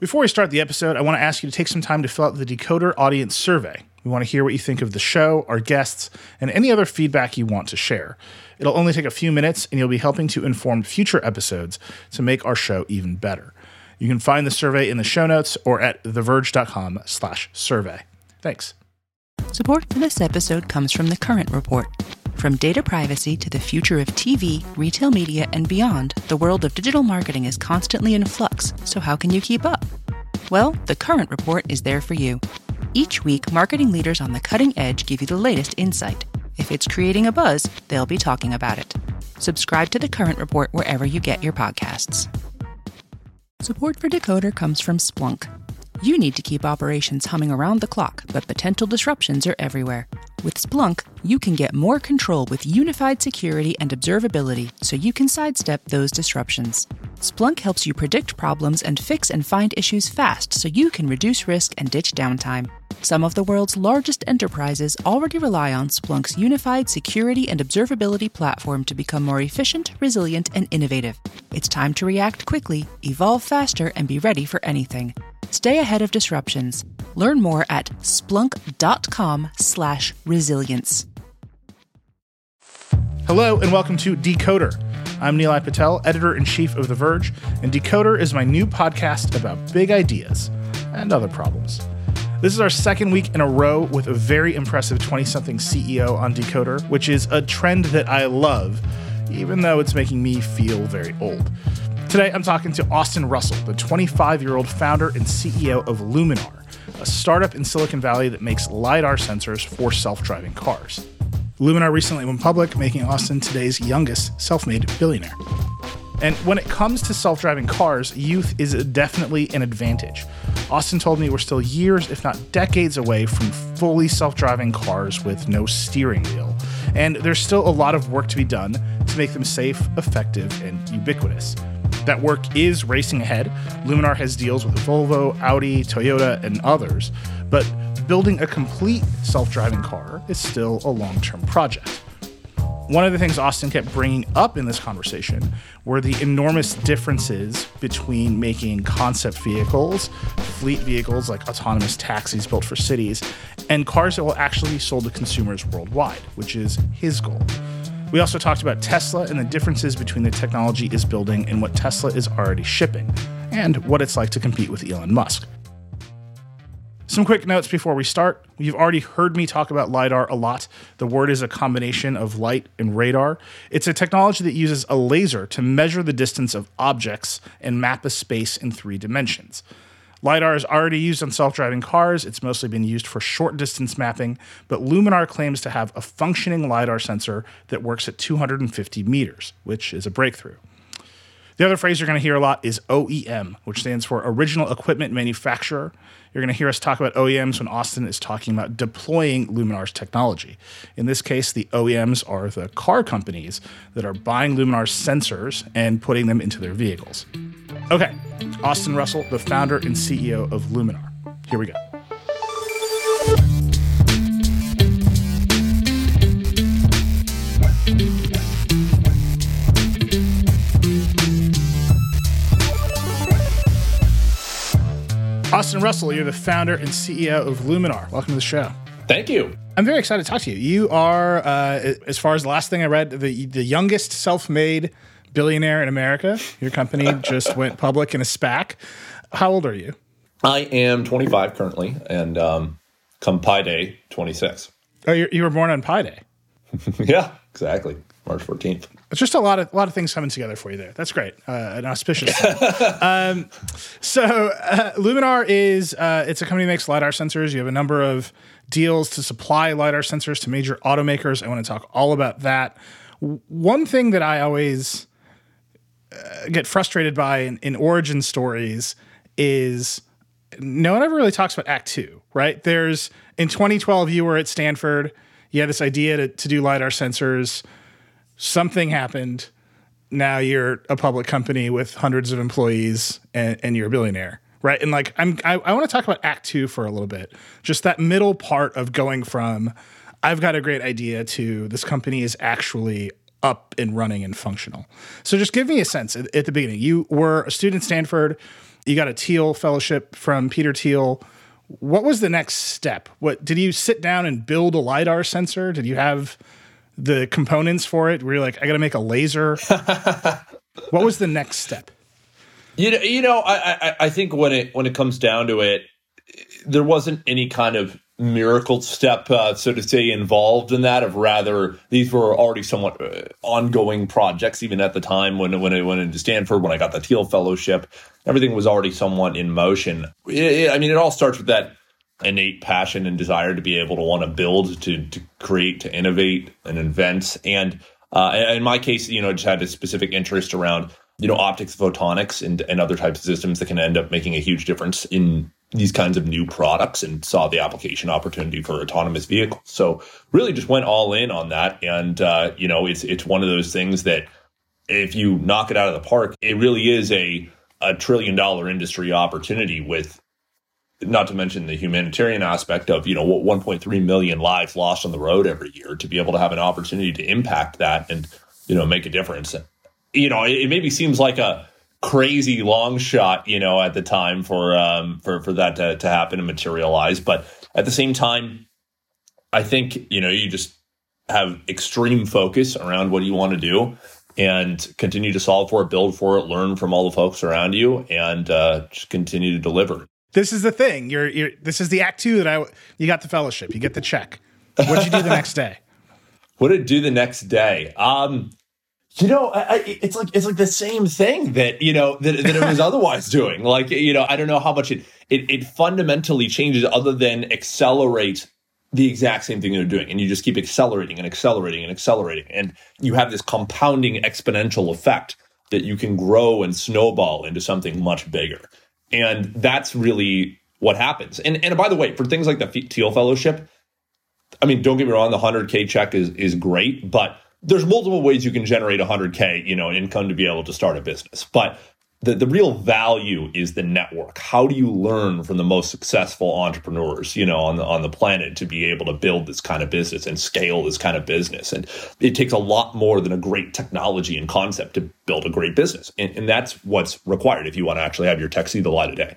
Before we start the episode, I want to ask you to take some time to fill out the Decoder Audience Survey. We want to hear what you think of the show, our guests, and any other feedback you want to share. It'll only take a few minutes, and you'll be helping to inform future episodes to make our show even better. You can find the survey in the show notes or at theverge.com slash survey. Thanks. Support for this episode comes from The Current Report. From data privacy to the future of TV, retail media, and beyond, the world of digital marketing is constantly in flux, so how can you keep up? Well, The Current Report is there for you. Each week, marketing leaders on the cutting edge give you the latest insight. If it's creating a buzz, they'll be talking about it. Subscribe to The Current Report wherever you get your podcasts. Support for Decoder comes from Splunk. You need to keep operations humming around the clock, but potential disruptions are everywhere. With Splunk, you can get more control with unified security and observability so you can sidestep those disruptions. Splunk helps you predict problems and fix and find issues fast so you can reduce risk and ditch downtime. Some of the world's largest enterprises already rely on Splunk's unified security and observability platform to become more efficient, resilient, and innovative. It's time to react quickly, evolve faster, and be ready for anything. Stay ahead of disruptions. Learn more at splunk.com/resilience. Hello and welcome to Decoder. I'm Nilay Patel, editor in chief of The Verge, and Decoder is my new podcast about big ideas and other problems. This is our second week in a row with a very impressive 20 something CEO on Decoder, which is a trend that I love, even though it's making me feel very old. Today, I'm talking to Austin Russell, the 25 year old founder and CEO of Luminar, a startup in Silicon Valley that makes LiDAR sensors for self driving cars. Luminar recently went public, making Austin today's youngest self made billionaire. And when it comes to self driving cars, youth is definitely an advantage. Austin told me we're still years, if not decades, away from fully self driving cars with no steering wheel. And there's still a lot of work to be done to make them safe, effective, and ubiquitous. That work is racing ahead. Luminar has deals with Volvo, Audi, Toyota, and others, but building a complete self driving car is still a long term project. One of the things Austin kept bringing up in this conversation were the enormous differences between making concept vehicles, fleet vehicles like autonomous taxis built for cities, and cars that will actually be sold to consumers worldwide, which is his goal. We also talked about Tesla and the differences between the technology is building and what Tesla is already shipping, and what it's like to compete with Elon Musk. Some quick notes before we start. You've already heard me talk about LiDAR a lot. The word is a combination of light and radar. It's a technology that uses a laser to measure the distance of objects and map a space in three dimensions. LiDAR is already used on self driving cars. It's mostly been used for short distance mapping, but Luminar claims to have a functioning LiDAR sensor that works at 250 meters, which is a breakthrough. The other phrase you're going to hear a lot is OEM, which stands for Original Equipment Manufacturer. You're going to hear us talk about OEMs when Austin is talking about deploying Luminar's technology. In this case, the OEMs are the car companies that are buying Luminar's sensors and putting them into their vehicles. Okay, Austin Russell, the founder and CEO of Luminar. Here we go. Austin Russell, you're the founder and CEO of Luminar. Welcome to the show. Thank you. I'm very excited to talk to you. You are, uh, as far as the last thing I read, the the youngest self-made billionaire in America. Your company just went public in a SPAC. How old are you? I am 25 currently, and um, come Pi Day, 26. Oh, you you were born on Pi Day. yeah, exactly. March 14th. It's just a lot of a lot of things coming together for you there. That's great. Uh, an auspicious. um, so uh, Luminar is uh, it's a company that makes lidar sensors. You have a number of deals to supply lidar sensors to major automakers. I want to talk all about that. One thing that I always uh, get frustrated by in, in origin stories is no one ever really talks about Act Two. Right? There's in 2012 you were at Stanford. You had this idea to, to do lidar sensors something happened. Now you're a public company with hundreds of employees and, and you're a billionaire. Right. And like, I'm, I, I want to talk about act two for a little bit. Just that middle part of going from, I've got a great idea to this company is actually up and running and functional. So just give me a sense at, at the beginning. You were a student at Stanford. You got a Thiel fellowship from Peter Thiel. What was the next step? What did you sit down and build a lidar sensor? Did you have the components for it? Were you like, I got to make a laser? what was the next step? You know, you know, I, I I think when it when it comes down to it, there wasn't any kind of miracle step, uh, so to say, involved in that. Of rather, these were already somewhat uh, ongoing projects, even at the time when when I went into Stanford, when I got the Thiel Fellowship, everything was already somewhat in motion. It, it, I mean, it all starts with that innate passion and desire to be able to want to build, to to create, to innovate and invent, and uh, in my case, you know, just had a specific interest around you know optics, photonics, and and other types of systems that can end up making a huge difference in these kinds of new products and saw the application opportunity for autonomous vehicles. So really just went all in on that. And, uh, you know, it's, it's one of those things that if you knock it out of the park, it really is a, a trillion dollar industry opportunity with not to mention the humanitarian aspect of, you know, 1.3 million lives lost on the road every year to be able to have an opportunity to impact that and, you know, make a difference. You know, it, it maybe seems like a, crazy long shot, you know, at the time for um, for for that to, to happen and materialize. But at the same time, I think you know you just have extreme focus around what you want to do and continue to solve for it, build for it, learn from all the folks around you, and uh, just continue to deliver. This is the thing. You're, you're this is the act two that I you got the fellowship, you get the check. What'd you do the next day? What did I do the next day? Um, you know, I, I, it's like it's like the same thing that you know that, that it was otherwise doing. Like you know, I don't know how much it, it it fundamentally changes, other than accelerate the exact same thing they're doing, and you just keep accelerating and accelerating and accelerating, and you have this compounding exponential effect that you can grow and snowball into something much bigger, and that's really what happens. And and by the way, for things like the Thiel Fellowship, I mean, don't get me wrong, the hundred K check is is great, but there's multiple ways you can generate 100k you know income to be able to start a business but the, the real value is the network. How do you learn from the most successful entrepreneurs you know on the on the planet to be able to build this kind of business and scale this kind of business? And it takes a lot more than a great technology and concept to build a great business. And, and that's what's required if you want to actually have your tech see the light of day.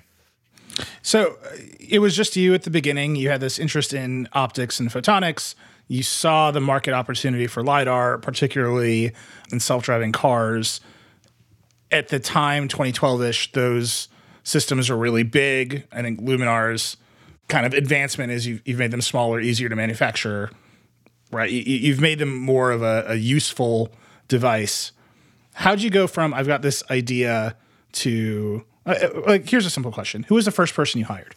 So uh, it was just you at the beginning. You had this interest in optics and photonics you saw the market opportunity for lidar, particularly in self-driving cars. At the time, 2012ish, those systems are really big. I think Luminar's kind of advancement is you've, you've made them smaller, easier to manufacture. Right, you, have made them more of a, a useful device. How'd you go from I've got this idea to uh, uh like? Here's a simple question: Who was the first person you hired?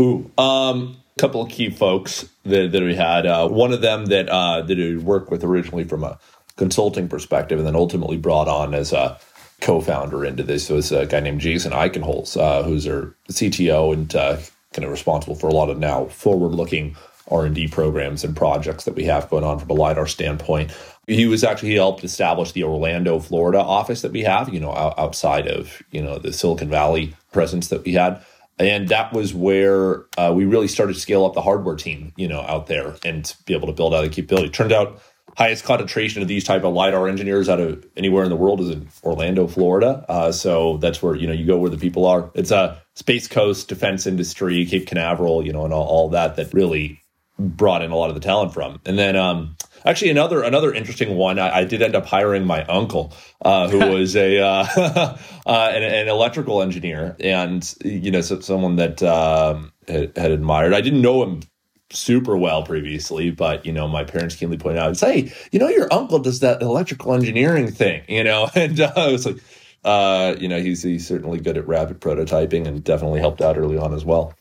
Ooh, um, couple of key folks that, that we had. Uh, one of them that uh, that we worked with originally from a consulting perspective, and then ultimately brought on as a co-founder into this was a guy named Jason Eichenholz, uh, who's our CTO and uh, kind of responsible for a lot of now forward-looking R&D programs and projects that we have going on from a lidar standpoint. He was actually he helped establish the Orlando, Florida office that we have, you know, outside of you know the Silicon Valley presence that we had and that was where uh, we really started to scale up the hardware team you know out there and be able to build out the capability. Turned out highest concentration of these type of lidar engineers out of anywhere in the world is in orlando florida. Uh, so that's where you know you go where the people are. It's a space coast defense industry cape canaveral you know and all, all that that really brought in a lot of the talent from. And then um, Actually, another another interesting one. I, I did end up hiring my uncle, uh, who was a uh, uh, an, an, electrical engineer, and you know, so, someone that um, had, had admired. I didn't know him super well previously, but you know, my parents keenly pointed out, "Hey, you know, your uncle does that electrical engineering thing," you know, and uh, I was like, uh, you know, he's he's certainly good at rapid prototyping and definitely helped out early on as well.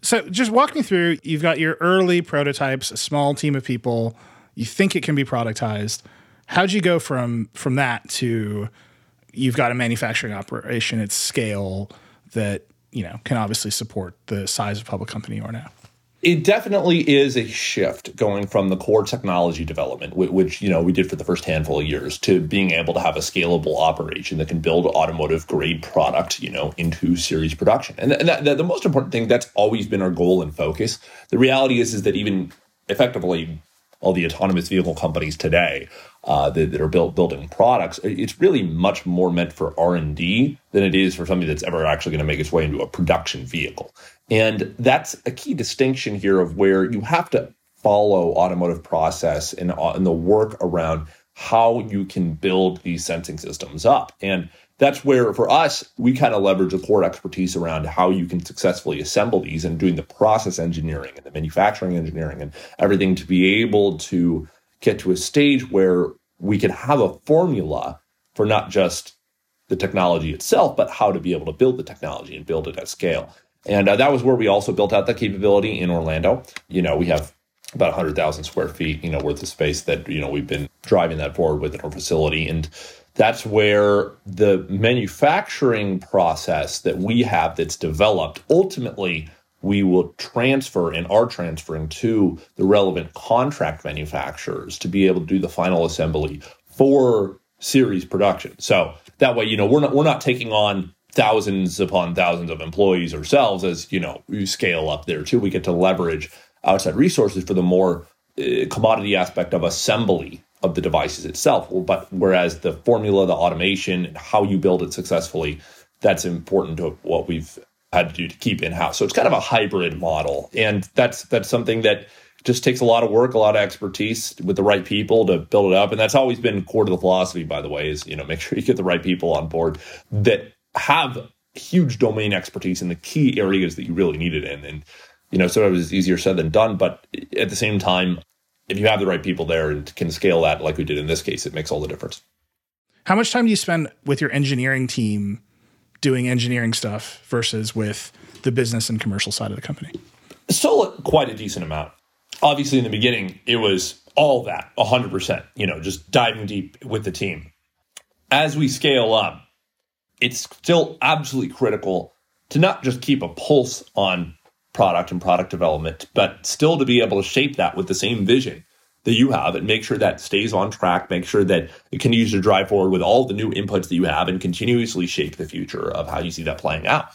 So, just walk me through. You've got your early prototypes, a small team of people you think it can be productized. How'd you go from from that to you've got a manufacturing operation at scale that you know can obviously support the size of public company you are now? It definitely is a shift going from the core technology development, which you know we did for the first handful of years, to being able to have a scalable operation that can build automotive grade product, you know, into series production. And, that, that, the most important thing that's always been our goal and focus. The reality is, is that even effectively all the autonomous vehicle companies today uh, that, that, are built building products. It's really much more meant for R and D than it is for something that's ever actually going to make its way into a production vehicle. And that's a key distinction here of where you have to follow automotive process and, uh, and the work around how you can build these sensing systems up. And that's where for us we kind of leverage the core expertise around how you can successfully assemble these and doing the process engineering and the manufacturing engineering and everything to be able to get to a stage where we can have a formula for not just the technology itself but how to be able to build the technology and build it at scale and uh, that was where we also built out that capability in orlando you know we have about 100,000 square feet, you know, worth of space that, you know, we've been driving that forward with in our facility. And that's where the manufacturing process that we have that's developed ultimately we will transfer and are transferring to the relevant contract manufacturers to be able to do the final assembly for series production. So that way, you know, we're not we're not taking on thousands upon thousands of employees ourselves as, you know, we scale up there too. We get to leverage outside resources for the more uh, commodity aspect of assembly of the devices itself. But whereas the formula, the automation, how you build it successfully, that's important to what we've had to do to keep in house. So it's kind of a hybrid model, and that's that's something that just takes a lot of work, a lot of expertise with the right people to build it up. And that's always been core to the philosophy, by the way, is you know make sure you get the right people on board that have huge domain expertise in the key areas that you really need it in. And you know, so it was easier said than done. But at the same time, if you have the right people there and can scale that like we did in this case, it makes all the difference. How much time do you spend with your engineering team doing engineering stuff versus with the business and commercial side of the company? Still quite a decent amount. Obviously, in the beginning, it was all that 100%, you know, just diving deep with the team. As we scale up, it's still absolutely critical to not just keep a pulse on product and product development, but still to be able to shape that with the same vision that you have and make sure that stays on track, make sure that it continues to drive forward with all the new inputs that you have and continuously shape the future of how you see that playing out.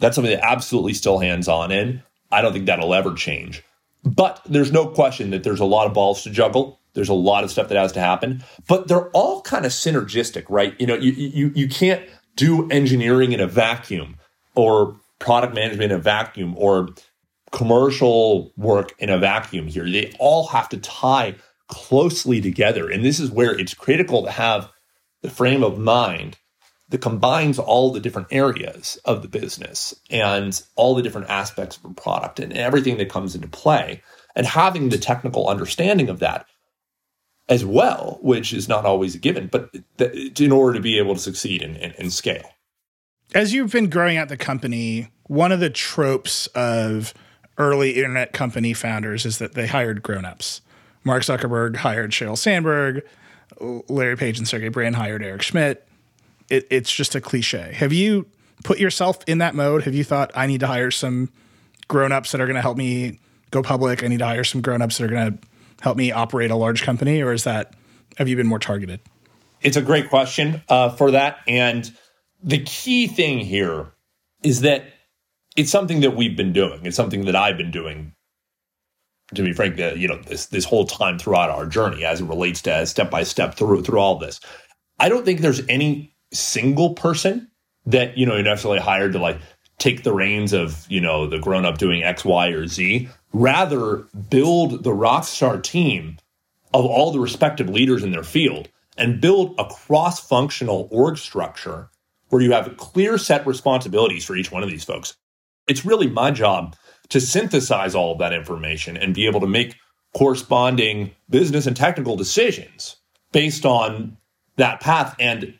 That's something that absolutely still hands on in. I don't think that'll ever change. But there's no question that there's a lot of balls to juggle. There's a lot of stuff that has to happen, but they're all kind of synergistic, right? You know, you you you can't do engineering in a vacuum or product management in a vacuum or commercial work in a vacuum here. They all have to tie closely together. And this is where it's critical to have the frame of mind that combines all the different areas of the business and all the different aspects of a product and everything that comes into play and having the technical understanding of that as well, which is not always a given, but in order to be able to succeed and, and, and scale as you've been growing out the company, one of the tropes of early internet company founders is that they hired grown-ups. Mark Zuckerberg hired Sheryl Sandberg, Larry Page and Sergey Brin hired Eric Schmidt. It, it's just a cliche. Have you put yourself in that mode? Have you thought I need to hire some grown-ups that are going to help me go public? I need to hire some grown-ups that are going to help me operate a large company, or is that have you been more targeted? It's a great question uh, for that, and the key thing here is that it's something that we've been doing. It's something that I've been doing. To be frank, uh, you know, this this whole time throughout our journey, as it relates to step by step through through all this, I don't think there's any single person that you know you necessarily hired to like take the reins of you know the grown up doing X, Y, or Z. Rather, build the rockstar team of all the respective leaders in their field and build a cross functional org structure where you have clear set responsibilities for each one of these folks. It's really my job to synthesize all of that information and be able to make corresponding business and technical decisions based on that path and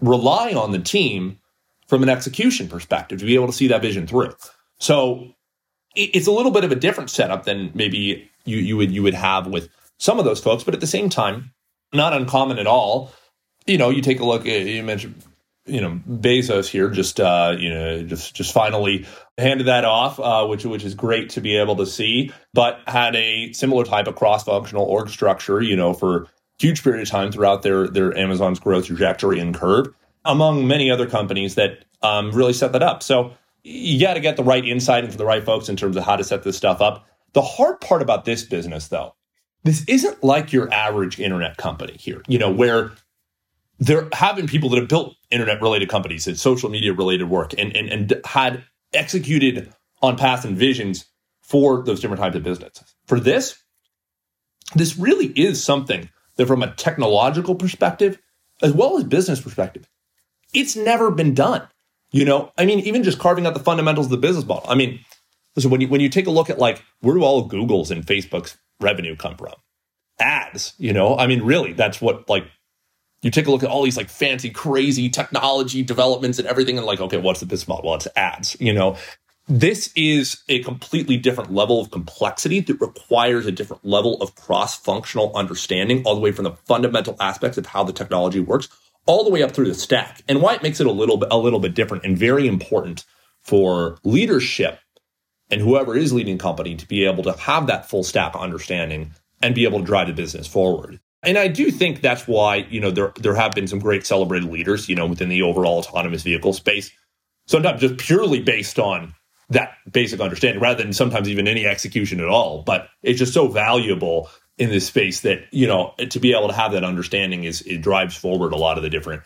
rely on the team from an execution perspective to be able to see that vision through. So it's a little bit of a different setup than maybe you, you would you would have with some of those folks, but at the same time, not uncommon at all. You know, you take a look. Eh, you mentioned you know Bezos here just uh, you know just just finally handed that off, uh, which which is great to be able to see. But had a similar type of cross functional org structure, you know, for huge period of time throughout their their Amazon's growth trajectory and curve, among many other companies that um, really set that up. So you got to get the right insight into the right folks in terms of how to set this stuff up. The hard part about this business, though, this isn't like your average internet company here, you know, where there have been people that have built internet related companies and social media related work and, and, and had executed on paths and visions for those different types of businesses. For this, this really is something that from a technological perspective, as well as business perspective, it's never been done. You know, I mean, even just carving out the fundamentals of the business model. I mean, listen, when you when you take a look at like where do all Google's and Facebook's revenue come from? Ads, you know, I mean, really, that's what like you take a look at all these like fancy, crazy technology developments and everything, and like, okay, what's the business model? Well, it's ads, you know. This is a completely different level of complexity that requires a different level of cross functional understanding, all the way from the fundamental aspects of how the technology works, all the way up through the stack. And why it makes it a little bit, a little bit different and very important for leadership and whoever is leading company to be able to have that full stack understanding and be able to drive the business forward. And I do think that's why, you know, there there have been some great celebrated leaders, you know, within the overall autonomous vehicle space. Sometimes just purely based on that basic understanding rather than sometimes even any execution at all. But it's just so valuable in this space that, you know, to be able to have that understanding is it drives forward a lot of the different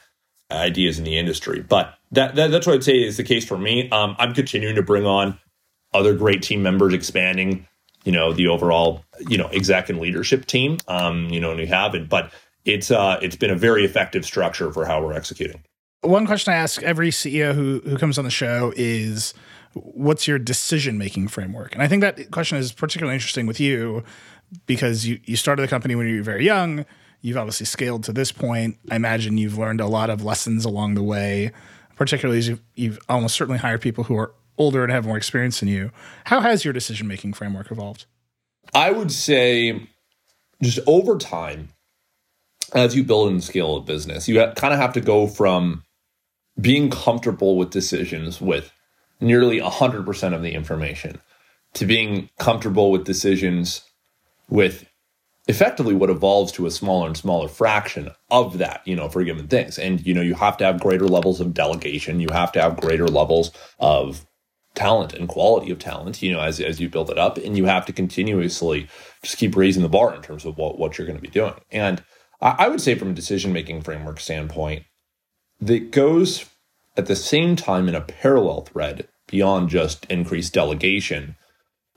ideas in the industry. But that, that that's what I'd say is the case for me. Um, I'm continuing to bring on other great team members, expanding, you know, the overall, you know, exec and leadership team. Um, you know, and we have it, but it's uh it's been a very effective structure for how we're executing. One question I ask every CEO who who comes on the show is what's your decision making framework? And I think that question is particularly interesting with you because you, you started the company when you were very young. You've obviously scaled to this point. I imagine you've learned a lot of lessons along the way, particularly as you've, you've almost certainly hired people who are older and have more experience than you. How has your decision making framework evolved? I would say just over time, as you build and scale a business, you kind of have to go from being comfortable with decisions with nearly 100% of the information to being comfortable with decisions with effectively what evolves to a smaller and smaller fraction of that, you know, for given things. And, you know, you have to have greater levels of delegation. You have to have greater levels of talent and quality of talent, you know, as, as you build it up. And you have to continuously just keep raising the bar in terms of what, what you're going to be doing. And I, I would say from a decision making framework standpoint, that goes at the same time in a parallel thread beyond just increased delegation,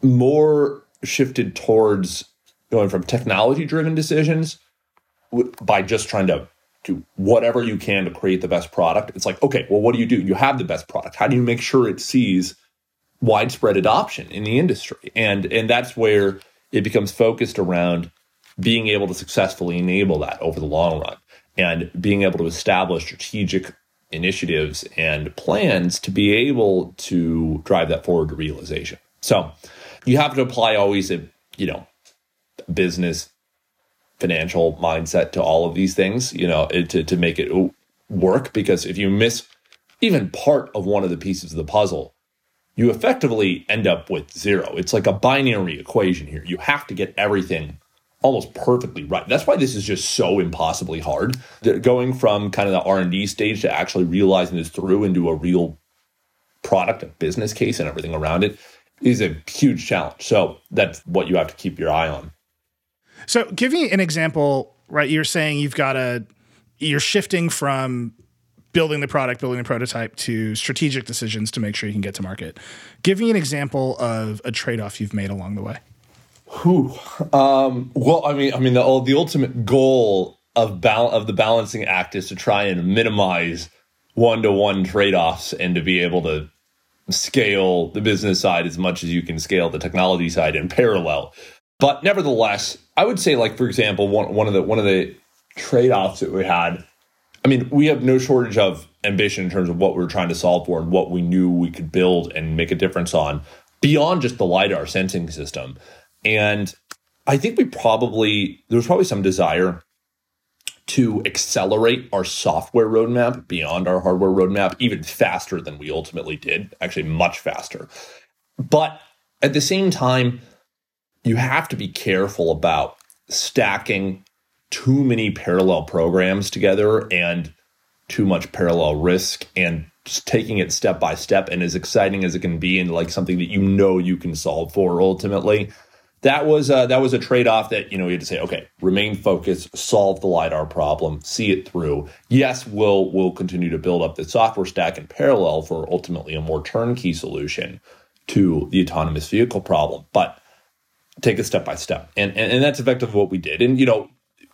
more shifted towards going from technology driven decisions by just trying to do whatever you can to create the best product. It's like, okay, well, what do you do? You have the best product. How do you make sure it sees widespread adoption in the industry? And and that's where it becomes focused around being able to successfully enable that over the long run and being able to establish strategic initiatives and plans to be able to drive that forward to realization. So you have to apply always a, you know, business financial mindset to all of these things, you know, to, to make it work. Because if you miss even part of one of the pieces of the puzzle, you effectively end up with zero. It's like a binary equation here. You have to get everything almost perfectly right. That's why this is just so impossibly hard. Going from kind of the R and D stage to actually realizing this through into a real product, a business case, and everything around it is a huge challenge. So that's what you have to keep your eye on. So, give me an example. Right, you're saying you've got a you're shifting from building the product, building the prototype to strategic decisions to make sure you can get to market. Give me an example of a trade off you've made along the way. Um, well, I mean, I mean, the the ultimate goal of bal- of the balancing act is to try and minimize one to one trade offs and to be able to scale the business side as much as you can scale the technology side in parallel. But nevertheless, I would say, like for example, one one of the one of the trade offs that we had. I mean, we have no shortage of ambition in terms of what we we're trying to solve for and what we knew we could build and make a difference on beyond just the lidar sensing system. And I think we probably, there was probably some desire to accelerate our software roadmap beyond our hardware roadmap even faster than we ultimately did, actually, much faster. But at the same time, you have to be careful about stacking too many parallel programs together and too much parallel risk and just taking it step by step and as exciting as it can be and like something that you know you can solve for ultimately that was uh, that was a trade off that you know we had to say, okay, remain focused, solve the lidar problem, see it through. Yes, we'll we'll continue to build up the software stack in parallel for ultimately a more turnkey solution to the autonomous vehicle problem, but take it step by step, and and, and that's effectively what we did. And you know,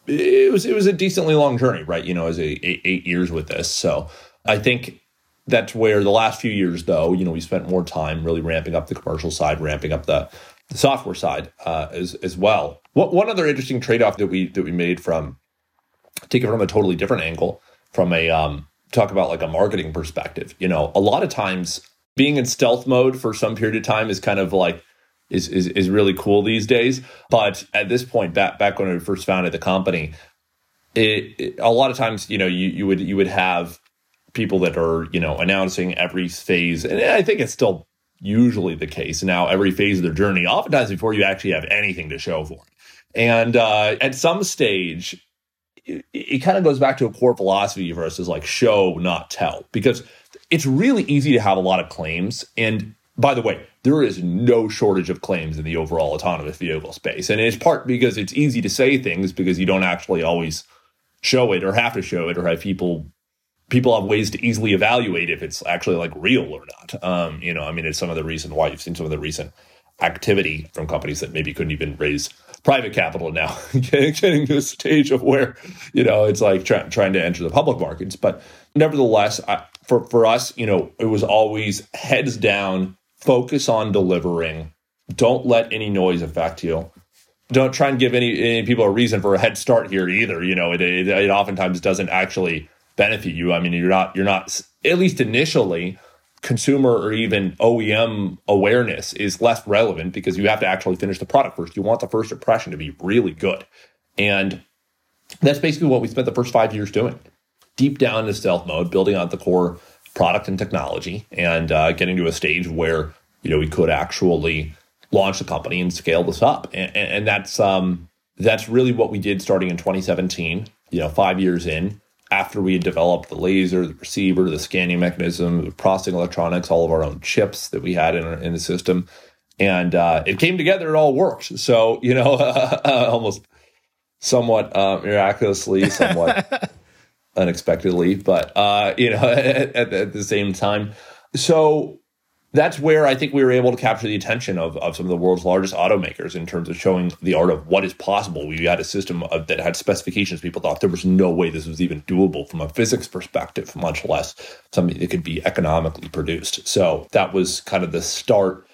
it was it was a decently long journey, right? You know, as a eight, eight years with this, so I think that's where the last few years, though, you know, we spent more time really ramping up the commercial side, ramping up the the software side uh, as as well. What, one other interesting trade off that we that we made from take it from a totally different angle, from a um, talk about like a marketing perspective. You know, a lot of times being in stealth mode for some period of time is kind of like is is, is really cool these days. But at this point, back back when we first founded the company, it, it a lot of times you know you you would you would have people that are you know announcing every phase, and I think it's still usually the case. Now every phase of their journey oftentimes before you actually have anything to show for it. And uh, at some stage it, it kind of goes back to a core philosophy versus like show not tell. Because it's really easy to have a lot of claims. And by the way there is no shortage of claims in the overall autonomous vehicle space and it's part because it's easy to say things because you don't actually always show it or have to show it or have people people have ways to easily evaluate if it's actually like real or not. Um, you know, I mean, it's some of the reason why you've seen some of the recent activity from companies that maybe couldn't even raise private capital now, getting, to a stage of where, you know, it's like try, trying to enter the public markets. But nevertheless, I, for, for us, you know, it was always heads down, focus on delivering. Don't let any noise affect you. Don't try and give any, any people a reason for a head start here either. You know, it, it, it oftentimes doesn't actually benefit you. I mean, you're not you're not at least initially consumer or even OEM awareness is less relevant because you have to actually finish the product first. You want the first impression to be really good. And that's basically what we spent the first five years doing. Deep down in stealth mode, building out the core product and technology and uh, getting to a stage where, you know, we could actually launch the company and scale this up. And, and that's um, that's really what we did starting in 2017, you know, five years in after we had developed the laser, the receiver, the scanning mechanism, the processing electronics, all of our own chips that we had in, in the system. And uh, it came together, it all worked. So, you know, almost somewhat uh, miraculously, somewhat unexpectedly, but, uh, you know, at, at, at the same time. So, that's where I think we were able to capture the attention of, of some of the world's largest automakers in terms of showing the art of what is possible. We had a system of, that had specifications people thought there was no way this was even doable from a physics perspective, much less something that could be economically produced. So that was kind of the start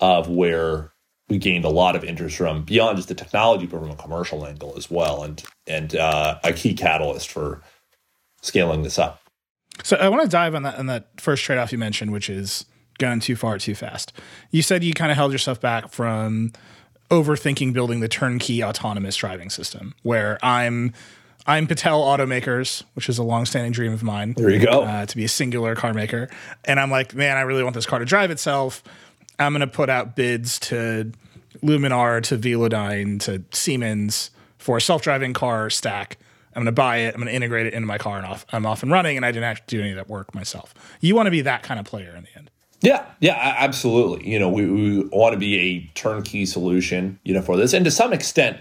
of where we gained a lot of interest from beyond just the technology, but from a commercial angle as well, and and uh, a key catalyst for scaling this up. So I want to dive on that on that first trade off you mentioned, which is going too far too fast. You said you kind of held yourself back from overthinking building the turnkey autonomous driving system where I'm I'm Patel Automakers, which is a long-standing dream of mine. There you go. Uh, to be a singular car maker, and I'm like, man, I really want this car to drive itself. I'm going to put out bids to Luminar, to Velodyne, to Siemens for a self-driving car stack. I'm going to buy it. I'm going to integrate it into my car, and off, I'm off and running. And I didn't have to do any of that work myself. You want to be that kind of player in the end. Yeah, yeah, absolutely. You know, we, we want to be a turnkey solution, you know, for this, and to some extent,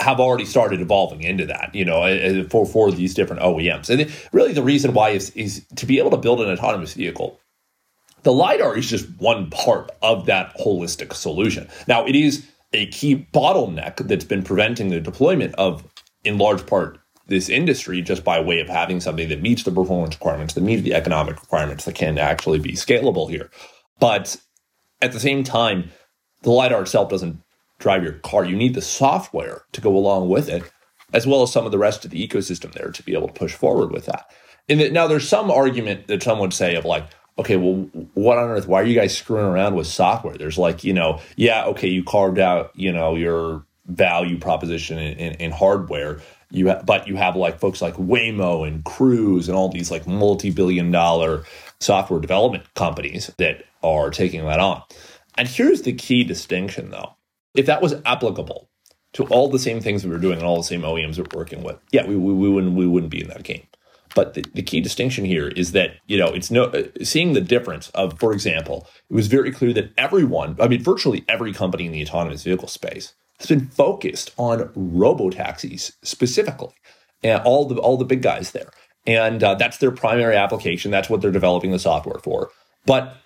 have already started evolving into that, you know, for for these different OEMs. And really, the reason why is is to be able to build an autonomous vehicle. The lidar is just one part of that holistic solution. Now, it is a key bottleneck that's been preventing the deployment of, in large part, this industry just by way of having something that meets the performance requirements, that meets the economic requirements, that can actually be scalable here. But at the same time, the LiDAR itself doesn't drive your car. You need the software to go along with it, as well as some of the rest of the ecosystem there to be able to push forward with that. And that, now there's some argument that some would say of like, okay, well, what on earth? Why are you guys screwing around with software? There's like, you know, yeah, okay, you carved out, you know, your value proposition in, in, in hardware you ha- but you have like folks like Waymo and Cruise and all these like multi-billion dollar software development companies that are taking that on. And here's the key distinction though. If that was applicable to all the same things we were doing and all the same OEMs we're working with, yeah, we, we, we wouldn't we wouldn't be in that game. But the, the, key distinction here is that you know it's no seeing the difference of, for example, it was very clear that everyone, I mean, virtually every company in the autonomous vehicle space has been focused on robo taxis specifically, and all the all the big guys there, and uh, that's their primary application. That's what they're developing the software for. But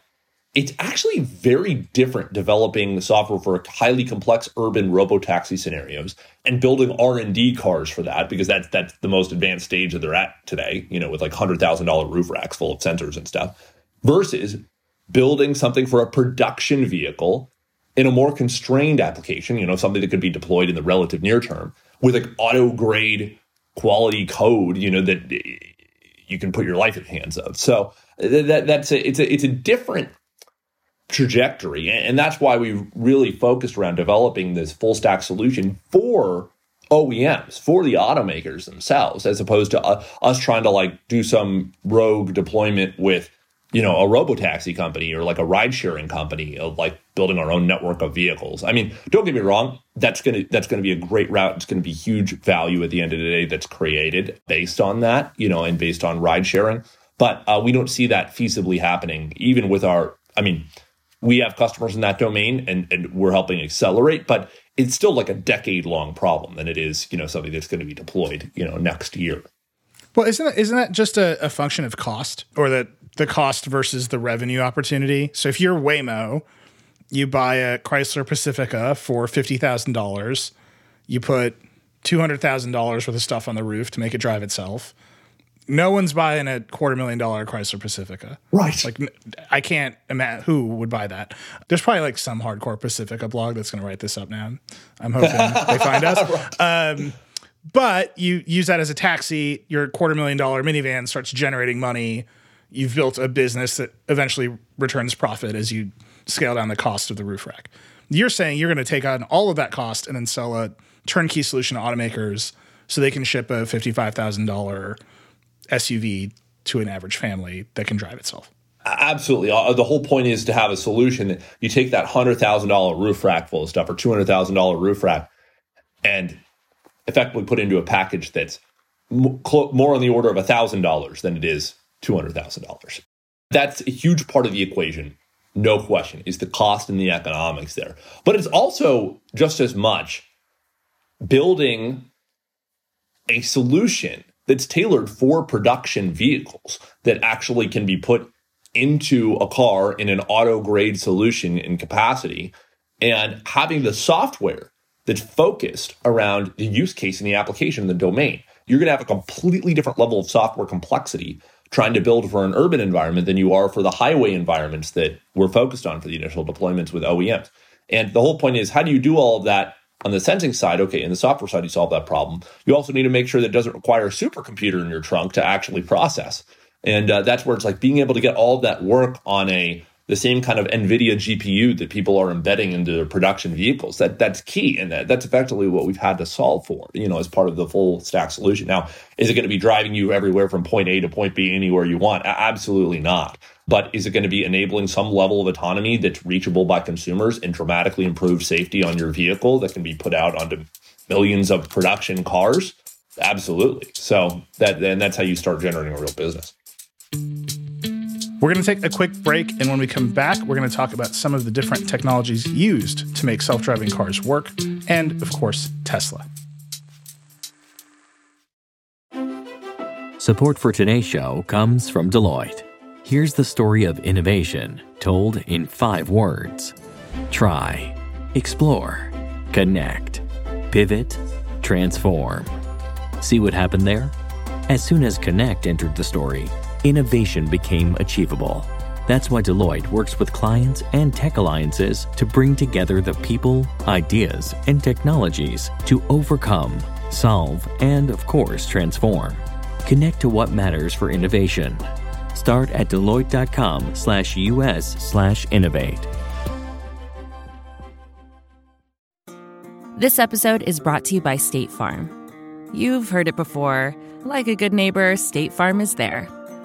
it's actually very different developing the software for highly complex urban robo-taxi scenarios and building r&d cars for that because that's that's the most advanced stage that they're at today you know with like $100000 roof racks full of sensors and stuff versus building something for a production vehicle in a more constrained application you know something that could be deployed in the relative near term with like auto grade quality code you know that you can put your life in hands of so that, that's a, it's a it's a different trajectory. And that's why we really focused around developing this full stack solution for OEMs, for the automakers themselves, as opposed to uh, us trying to like do some rogue deployment with, you know, a robotaxi company or like a ride sharing company of like building our own network of vehicles. I mean, don't get me wrong, that's gonna that's gonna be a great route. It's gonna be huge value at the end of the day that's created based on that, you know, and based on ride sharing. But uh, we don't see that feasibly happening, even with our. I mean, we have customers in that domain and, and we're helping accelerate, but it's still like a decade long problem and it is, you know, something that's going to be deployed, you know, next year. Well, isn't that, isn't that just a, a function of cost or that the cost versus the revenue opportunity? So if you're Waymo, you buy a Chrysler Pacifica for $50,000, you put $200,000 worth of stuff on the roof to make it drive itself no one's buying a quarter million dollar Chrysler Pacifica. Right. Like I can't imagine who would buy that. There's probably like some hardcore Pacifica blog that's going to write this up now. I'm hoping they find us. um, but you use that as a taxi. Your quarter million dollar minivan starts generating money. You've built a business that eventually returns profit as you scale down the cost of the roof rack. You're saying you're going to take on all of that cost and then sell a turnkey solution to automakers so they can ship a fifty-five thousand dollar SUV to an average family that can drive itself. Absolutely. Uh, the whole point is to have a solution that you take that $100,000 roof rack full of stuff or $200,000 roof rack and effectively put into a package that's more on the order of $1,000 than it is $200,000. That's a huge part of the equation. No question is the cost and the economics there. But it's also just as much building a solution that's tailored for production vehicles that actually can be put into a car in an auto grade solution in capacity and having the software that's focused around the use case and the application and the domain. You're going to have a completely different level of software complexity trying to build for an urban environment than you are for the highway environments that we're focused on for the initial deployments with OEMs. And the whole point is how do you do all of that on the sensing side, okay, in the software side, you solve that problem. You also need to make sure that it doesn't require a supercomputer in your trunk to actually process. And uh, that's where it's like being able to get all that work on a the same kind of NVIDIA GPU that people are embedding into their production vehicles. That that's key, and that, that's effectively what we've had to solve for. You know, as part of the full stack solution. Now, is it going to be driving you everywhere from point A to point B anywhere you want? Absolutely not. But is it going to be enabling some level of autonomy that's reachable by consumers and dramatically improve safety on your vehicle that can be put out onto millions of production cars? Absolutely. So that and that's how you start generating a real business. We're going to take a quick break, and when we come back, we're going to talk about some of the different technologies used to make self driving cars work, and of course, Tesla. Support for today's show comes from Deloitte. Here's the story of innovation told in five words try, explore, connect, pivot, transform. See what happened there? As soon as Connect entered the story, innovation became achievable. That's why Deloitte works with clients and tech alliances to bring together the people, ideas, and technologies to overcome, solve, and of course, transform. Connect to what matters for innovation. Start at deloitte.com/us/innovate. This episode is brought to you by State Farm. You've heard it before. Like a good neighbor, State Farm is there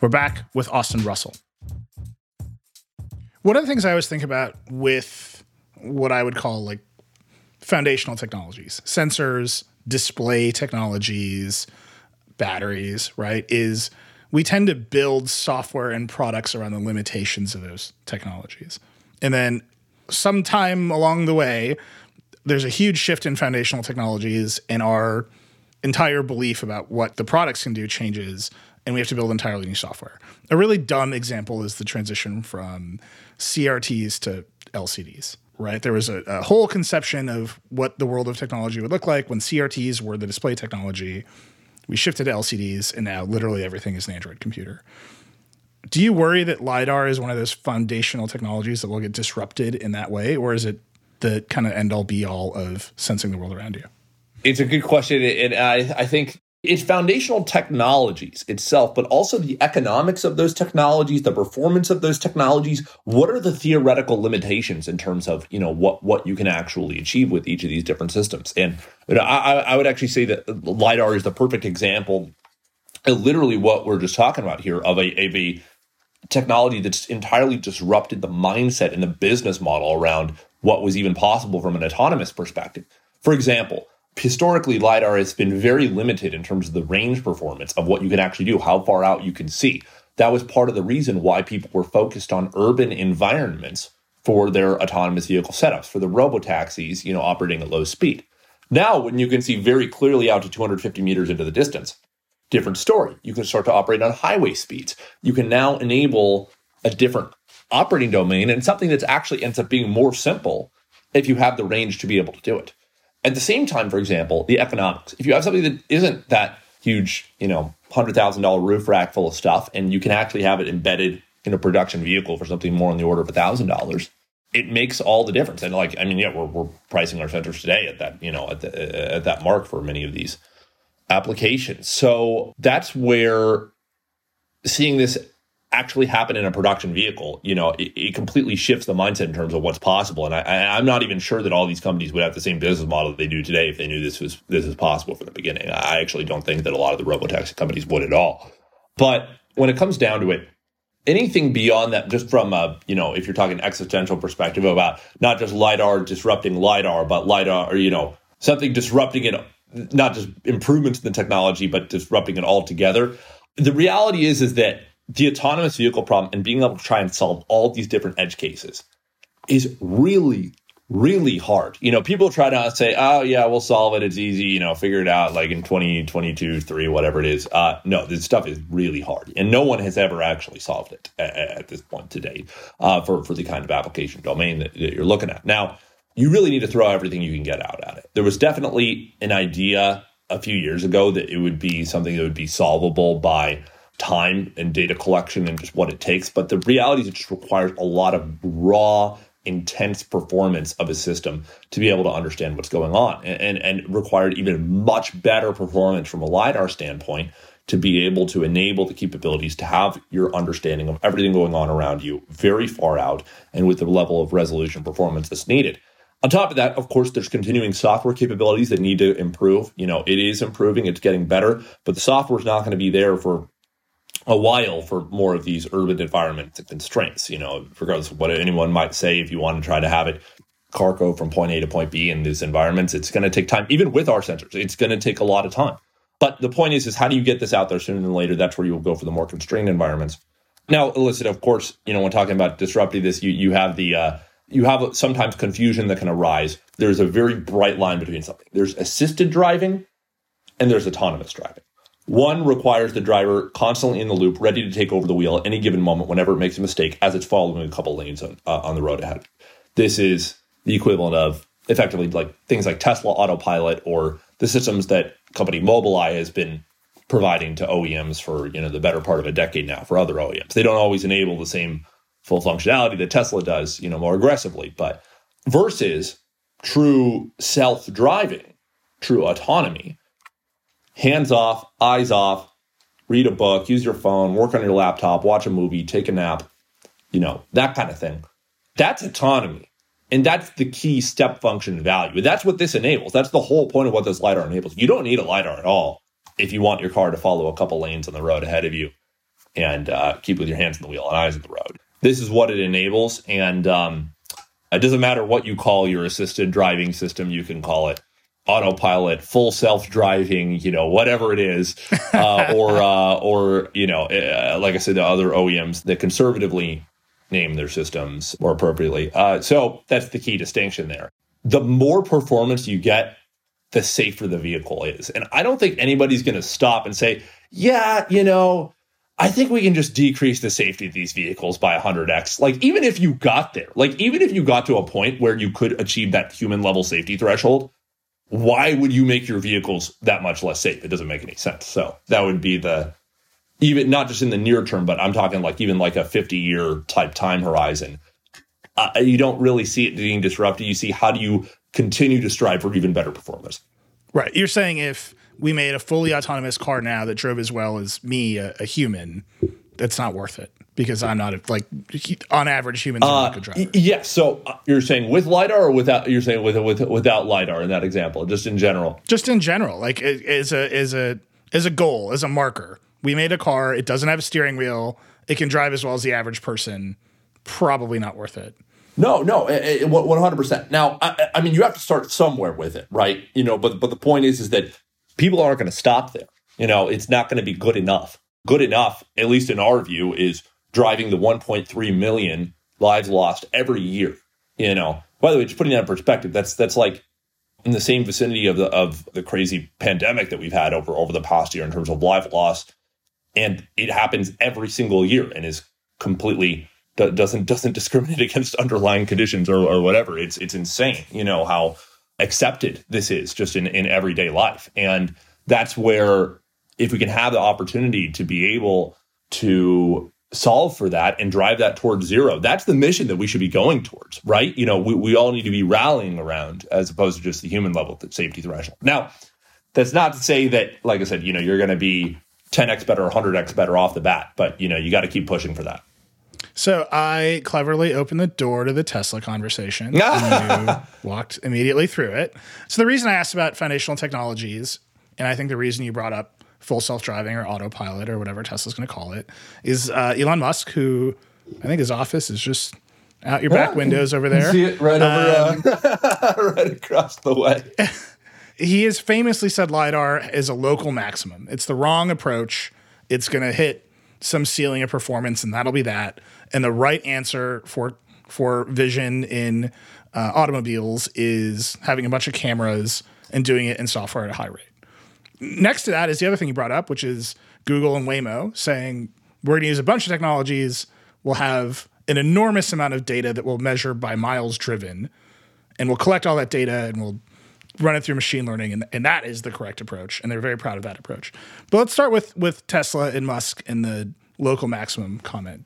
We're back with Austin Russell. One of the things I always think about with what I would call like foundational technologies, sensors, display technologies, batteries, right, is we tend to build software and products around the limitations of those technologies. And then sometime along the way, there's a huge shift in foundational technologies and our entire belief about what the products can do changes and we have to build entirely new software. A really dumb example is the transition from CRTs to LCDs, right? There was a, a, whole conception of what the world of technology would look like when CRTs were the display technology. We shifted to LCDs, and now literally everything is an Android computer. Do you worry that LiDAR is one of those foundational technologies that will get disrupted in that way, or is it the kind of end all be all of sensing the world around you? It's a good question. And I, I think it's foundational technologies itself, but also the economics of those technologies, the performance of those technologies. What are the theoretical limitations in terms of you know what what you can actually achieve with each of these different systems? And you know, I, I would actually say that lidar is the perfect example. Literally, what we're just talking about here of a, of a technology that's entirely disrupted the mindset and the business model around what was even possible from an autonomous perspective. For example, historically lidar has been very limited in terms of the range performance of what you can actually do how far out you can see. That was part of the reason why people were focused on urban environments for their autonomous vehicle setups for the robo taxis you know operating at low speed. Now when you can see very clearly out to 250 meters into the distance different story. You can start to operate on highway speeds. You can now enable a different operating domain and something that's actually ends up being more simple if you have the range to be able to do it at the same time, for example, the economics. If you have something that isn't that huge, you know, hundred thousand dollar roof rack full of stuff, and you can actually have it embedded in a production vehicle for something more on the order of a thousand dollars, it makes all the difference. And like, I mean, yeah, we're, we're pricing our sensors today at that, you know, at the, at that mark for many of these applications. So that's where seeing this actually happen in a production vehicle, you know, it, it, completely shifts the mindset in terms of what's possible. And I, am not even sure that all these companies would have the same business model that they do today if they knew this was this is possible from the beginning. I actually don't think that a lot of the robotaxi companies would at all. But when it comes down to it, anything beyond that, just from a you know, if you're talking existential perspective about not just lidar disrupting lidar, but lidar or you know something disrupting it, not just improvements in the technology, but disrupting it altogether. The reality is is that the autonomous vehicle problem and being able to try and solve all these different edge cases is really really hard. You know, people try to say, "Oh yeah, we'll solve it. It's easy. You know, figure it out like in 2022, 3, whatever it is." Uh, no, this stuff is really hard, and no one has ever actually solved it at, at this point today uh, for for the kind of application domain that, that you're looking at. Now, you really need to throw everything you can get out at it. There was definitely an idea a few years ago that it would be something that would be solvable by time and data collection and just what it takes. But the reality is it just requires a lot of raw, intense performance of a system to be able to understand what's going on and, and, and required even much better performance from a LiDAR standpoint to be able to enable the capabilities to have your understanding of everything going on around you very far out and with the level of resolution performance that's needed. On top of that, of course, there's continuing software capabilities that need to improve. You know, it is improving, it's getting better, but the software is not going to be there for a while for more of these urban environment constraints. You know, regardless of what anyone might say, if you want to try to have it cargo from point A to point B in these environments, it's going to take time. Even with our sensors, it's going to take a lot of time. But the point is, is how do you get this out there sooner than later? That's where you will go for the more constrained environments. Now, listen, of course, you know when talking about disrupting this, you you have the uh, you have sometimes confusion that can arise. There's a very bright line between something. There's assisted driving, and there's autonomous driving. One requires the driver constantly in the loop, ready to take over the wheel at any given moment whenever it makes a mistake as it's following a couple lanes on, uh, on the road ahead. This is the equivalent of effectively like things like Tesla Autopilot or the systems that company Mobileye has been providing to OEMs for you know the better part of a decade now for other OEMs. They don't always enable the same full functionality that Tesla does, you know, more aggressively, but versus true self-driving, true autonomy, hands off, eyes off, read a book, use your phone, work on your laptop, watch a movie, take a nap. you know, that kind of thing. That's autonomy. And that's the key step function value. That's what this enables. That's the whole point of what this LiDAR enables. You don't need a LiDAR at all if you want your car to follow a couple lanes on the road ahead of you and uh, keep with your hands on the wheel and eyes on the road. This is what it enables. And um, it doesn't matter what you call your assisted driving system, you can call it autopilot, full self driving, you know, whatever it is, uh, or uh, or you know, uh, like I said, the other OEMs that conservatively name their systems more appropriately. Uh, so that's the key distinction there. The more performance you get, the safer the vehicle is, and I don't think anybody's going to stop and say, yeah, you know. I think we can just decrease the safety of these vehicles by 100x. Like, even if you got there, like, even if you got to a point where you could achieve that human level safety threshold, why would you make your vehicles that much less safe? It doesn't make any sense. So that would be the even not just in the near term, but I'm talking like even like a 50 year type time horizon. Uh, you don't really see it being disrupted. You see how do you continue to strive for even better performance? Right. You're saying if we made a fully autonomous car now that drove as well as me, a, a human, that's not worth it because I'm not a, like on average humans are not good drivers. Yes. Yeah, so uh, you're saying with lidar or without? You're saying with with without lidar in that example, just in general. Just in general, like is a as a as a goal, as a marker. We made a car. It doesn't have a steering wheel. It can drive as well as the average person. Probably not worth it. No, no, one hundred percent. Now, I, I mean, you have to start somewhere with it, right? You know, but but the point is, is that people aren't going to stop there. You know, it's not going to be good enough. Good enough, at least in our view, is driving the 1.3 million lives lost every year. You know, by the way, just putting that in perspective, that's that's like in the same vicinity of the of the crazy pandemic that we've had over over the past year in terms of life loss, and it happens every single year and is completely doesn't doesn't discriminate against underlying conditions or, or whatever. It's it's insane, you know how accepted this is just in in everyday life, and that's where if we can have the opportunity to be able to solve for that and drive that towards zero. That's the mission that we should be going towards, right? You know, we, we all need to be rallying around as opposed to just the human level safety threshold. Now, that's not to say that, like I said, you know, you're going to be 10x better or 100x better off the bat, but, you know, you got to keep pushing for that. So I cleverly opened the door to the Tesla conversation. and you walked immediately through it. So the reason I asked about foundational technologies, and I think the reason you brought up full self driving or autopilot or whatever Tesla's going to call it, is uh, Elon Musk, who I think his office is just out your back windows over there. See it right over, um, uh, right across the way. he has famously said lidar is a local maximum. It's the wrong approach. It's going to hit some ceiling of performance, and that'll be that. And the right answer for for vision in uh, automobiles is having a bunch of cameras and doing it in software at a high rate next to that is the other thing you brought up, which is Google and Waymo saying we're going to use a bunch of technologies. We'll have an enormous amount of data that we'll measure by miles driven, and we'll collect all that data and we'll run it through machine learning, and, and that is the correct approach. And they're very proud of that approach. But let's start with with Tesla and Musk and the local maximum comment.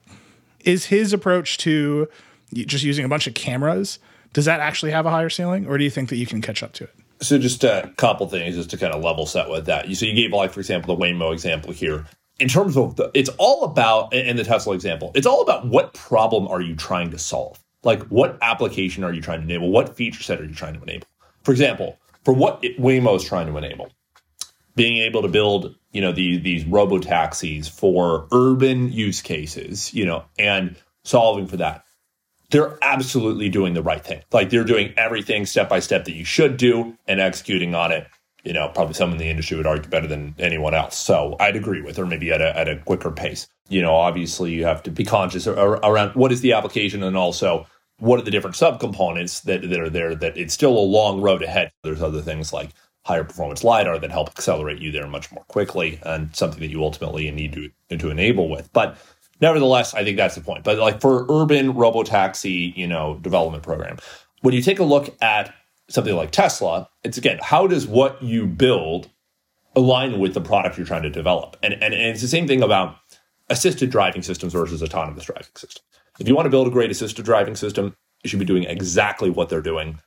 Is his approach to just using a bunch of cameras? Does that actually have a higher ceiling, or do you think that you can catch up to it? So just a couple things just to kind of level set with that. So you gave like, for example, the Waymo example here. In terms of the, it's all about in the Tesla example, it's all about what problem are you trying to solve? Like what application are you trying to enable? What feature set are you trying to enable? For example, for what Waymo is trying to enable, being able to build, you know, these these robo taxis for urban use cases, you know, and solving for that they're absolutely doing the right thing. Like they're doing everything step by step that you should do and executing on it. You know, probably someone in the industry would argue better than anyone else. So I'd agree with, or maybe at a, at a quicker pace. You know, obviously you have to be conscious around what is the application and also what are the different subcomponents that, that are there that it's still a long road ahead. There's other things like higher performance LiDAR that help accelerate you there much more quickly and something that you ultimately need to, to enable with. But nevertheless, I think that's the point. But like for urban robotaxi, you know, development program, when you take a look at something like Tesla, it's again, how does what you build align with the product you're trying to develop? And, and, and it's the same thing about assisted driving systems versus autonomous driving systems. If you want to build a great assisted driving system, you should be doing exactly what they're doing.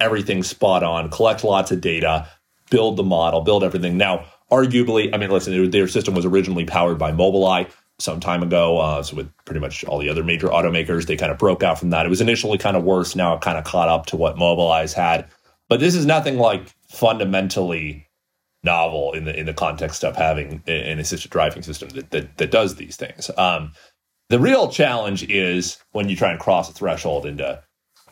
Everything spot on, collect lots of data, build the model, build everything. Now, arguably, I mean, listen, their system was originally powered by Mobileye some time ago. Uh, so with pretty much all the other major automakers, they kind of broke out from that. It was initially kind of worse. Now it kind of caught up to what Mobileye's had. But this is nothing like fundamentally novel in the in the context of having an assisted driving system that that, that does these things. Um, the real challenge is when you try and cross a threshold into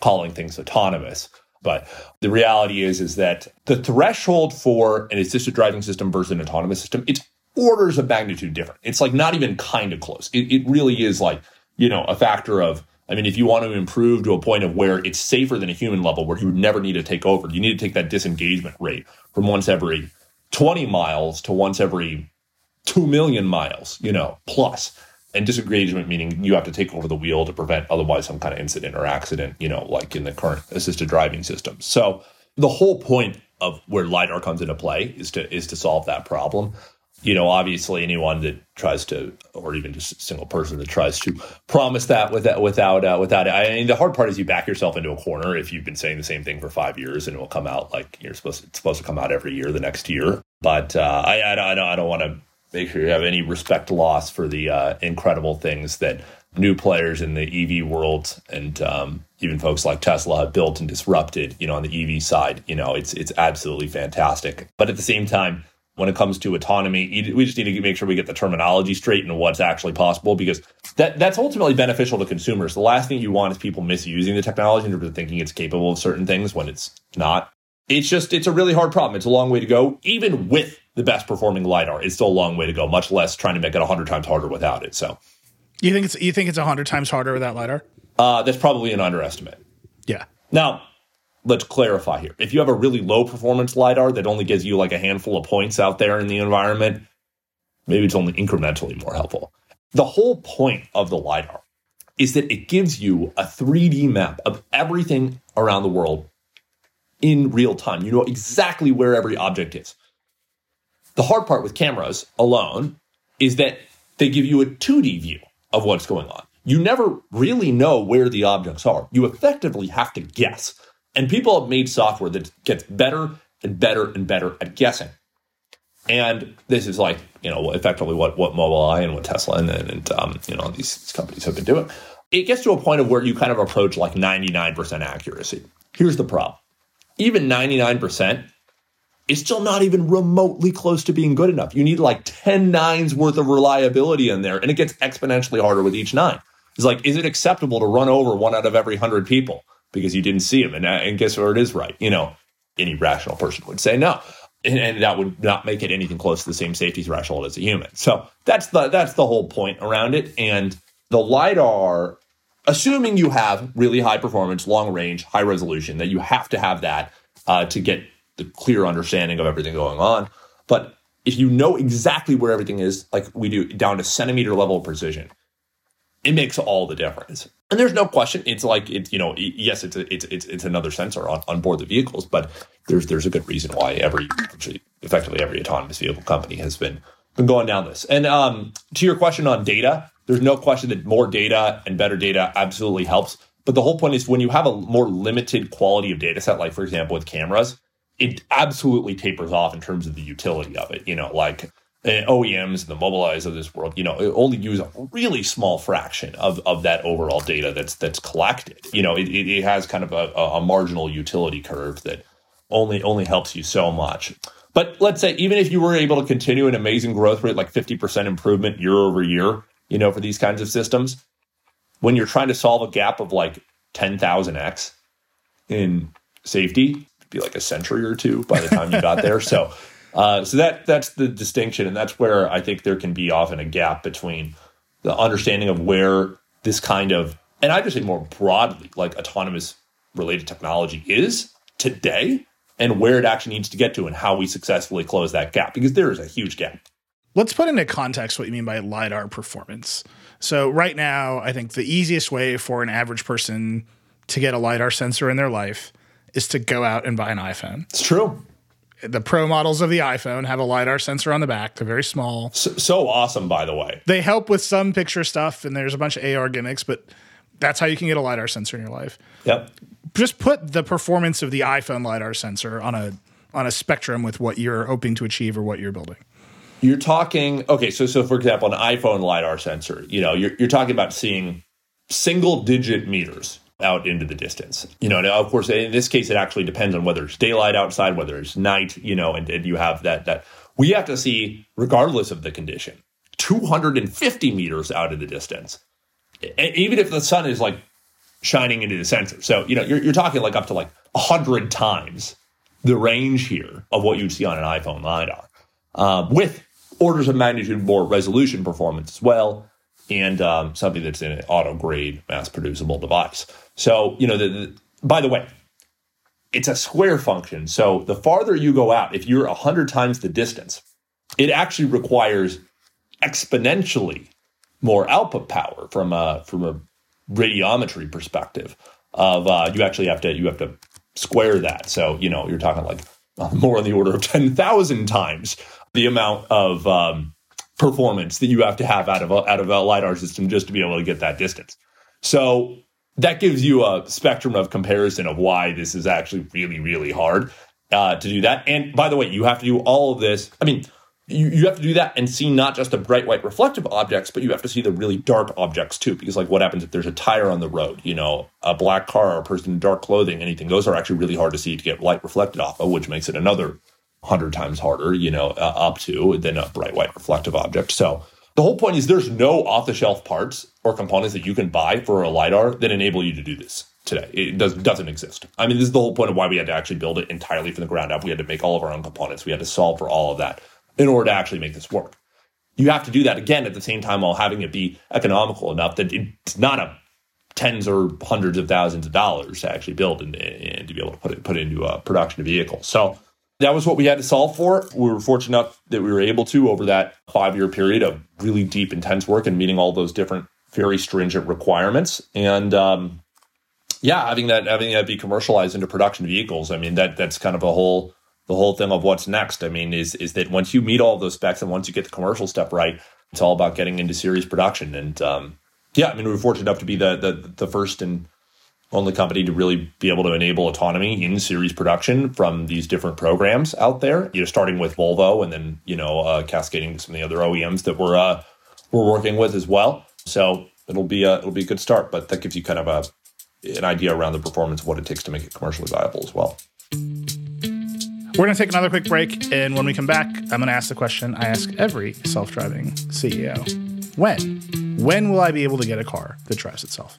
calling things autonomous. But the reality is, is that the threshold for an assisted driving system versus an autonomous system, it's orders of magnitude different. It's like not even kind of close. It, it really is like, you know, a factor of, I mean, if you want to improve to a point of where it's safer than a human level, where you would never need to take over, you need to take that disengagement rate from once every 20 miles to once every 2 million miles, you know, plus. and disengagement meaning you have to take over the wheel to prevent otherwise some kind of incident or accident, you know, like in the current assisted driving systems. So the whole point of where lidar comes into play is to is to solve that problem. You know, obviously anyone that tries to, or even just a single person that tries to promise that without without uh, without. I mean, the hard part is you back yourself into a corner if you've been saying the same thing for five years and it will come out like you're supposed to, it's supposed to come out every year the next year. But uh, I, I, don't, I don't want to make sure you have any respect lost for the uh, incredible things that new players in the EV world and um, even folks like Tesla have built and disrupted. You know, on the EV side, you know, it's it's absolutely fantastic. But at the same time, when it comes to autonomy, we just need to make sure we get the terminology straight and what's actually possible because that that's ultimately beneficial to consumers. The last thing you want is people misusing the technology and thinking it's capable of certain things when it's not. It's just it's a really hard problem. It's a long way to go, even with the best performing lidar. It's still a long way to go. Much less trying to make it hundred times harder without it. So, you think it's you think it's hundred times harder without lidar? Uh, that's probably an underestimate. Yeah. Now, let's clarify here. If you have a really low performance lidar that only gives you like a handful of points out there in the environment, maybe it's only incrementally more helpful. The whole point of the lidar is that it gives you a 3D map of everything around the world in real time. You know exactly where every object is. The hard part with cameras alone is that they give you a 2D view of what's going on. You never really know where the objects are. You effectively have to guess. And people have made software that gets better and better and better at guessing. And this is like, you know, effectively what, what Mobileye and what Tesla and, and um, you know, these, these companies have been doing. It gets to a point of where you kind of approach like 99% accuracy. Here's the problem. Even 99% is still not even remotely close to being good enough. You need like 10 nines worth of reliability in there, and it gets exponentially harder with each nine. It's like, is it acceptable to run over one out of every 100 people because you didn't see him? And, uh, and guess where it is right? You know, any rational person would say no. And, and, that would not make it anything close to the same safety threshold as a human. So that's the that's the whole point around it. And the lidar, assuming you have really high performance, long range, high resolution, that you have to have that uh, to get the clear understanding of everything going on. But if you know exactly where everything is, like we do down to centimeter level precision, it makes all the difference. And there's no question. It's like it's you know yes, it's a, it's it's it's another sensor on, on board the vehicles, but there's there's a good reason why every effectively every autonomous vehicle company has been been going down this. And um, to your question on data, there's no question that more data and better data absolutely helps. But the whole point is when you have a more limited quality of data set, like for example with cameras, it absolutely tapers off in terms of the utility of it. You know, like Uh, OEMs and the Mobileye's of this world, you know, only use a really small fraction of, of that overall data that's that's collected. You know, it, it has kind of a, a marginal utility curve that only only helps you so much. But let's say even if you were able to continue an amazing growth rate, like 50% improvement year over year, you know, for these kinds of systems, when you're trying to solve a gap of like 10,000x in safety, be like a century or two by the time you got there. So, uh, so that that's the distinction, and that's where I think there can be often a gap between the understanding of where this kind of, and I just say more broadly, like autonomous related technology is today, and where it actually needs to get to, and how we successfully close that gap, because there is a huge gap. Let's put into context what you mean by lidar performance. So right now, I think the easiest way for an average person to get a lidar sensor in their life is to go out and buy an iPhone. It's true. The pro models of the iPhone have a LiDAR sensor on the back. They're very small. So, so awesome, by the way. They help with some picture stuff, and there's a bunch of AR gimmicks, but that's how you can get a LiDAR sensor in your life. Yep. Just put the performance of the iPhone LiDAR sensor on a on a spectrum with what you're hoping to achieve or what you're building. you're talking okay. So so for example, an iPhone lidar sensor, you know, you're you're talking about seeing single digit meters out into the distance. You know, now of course in this case it actually depends on whether it's daylight outside, whether it's night, you know, and, and you have that that we have to see regardless of the condition 250 meters out of the distance. Even if the sun is like shining into the sensor. So, you know, you're, you're talking like up to like 100 times the range here of what you'd see on an iPhone LiDAR uh, with orders of magnitude more resolution performance as well and um, something that's in an auto grade mass producible device. So, you know, the, the, by the way, it's a square function. So the farther you go out, if you're 100 times the distance, it actually requires exponentially more output power from a, from a radiometry perspective of uh, you actually have to you have to square that. So you know you're talking like more on the order of ten thousand times the amount of um, performance that you have to have out of a, out of a lidar system just to be able to get that distance. So that gives you a spectrum of comparison of why this is actually really really hard uh, to do that. And by the way, you have to do all of this. I mean, you, you have to do that and see not just the bright white reflective objects, but you have to see the really dark objects too. Because like what happens if there's a tire on the road, you know, a black car, a person in dark clothing, anything, those are actually really hard to see to get light reflected off of, which makes it another hundred times harder, you know, uh, up to than a bright white reflective object. So the whole point is there's no off the shelf parts or components that you can buy for a LiDAR that enable you to do this today. It does, doesn't exist. I mean, this is the whole point of why we had to actually build it entirely from the ground up. We had to make all of our own components. We had to solve for all of that in order to actually make this work. You have to do that again at the same time while having it be economical enough that it's not a tens or hundreds of thousands of dollars to actually build and, and to be able to put it put it into a production vehicle. So that was what we had to solve for. We were fortunate enough that we were able to over that five year period of really deep, intense work and meeting all those different very stringent requirements. And um, yeah, having that having that be commercialized into production vehicles. I mean that that's kind of a whole the whole thing of what's next. I mean, is is that once you meet all those specs and once you get the commercial step right, it's all about getting into series production. And um, yeah, I mean, we are fortunate enough to be the, the the first and only company to really be able to enable autonomy in series production from these different programs out there. You know, starting with Volvo and then you know uh, cascading to some of the other OEMs that we're uh, we're working with as well. So it'll be a it'll be a good start, but that gives you kind of a an idea around the performance of what it takes to make it commercially viable as well. We're going to take another quick break. And when we come back, I'm going to ask the question I ask every self driving CEO When? When will I be able to get a car that drives itself?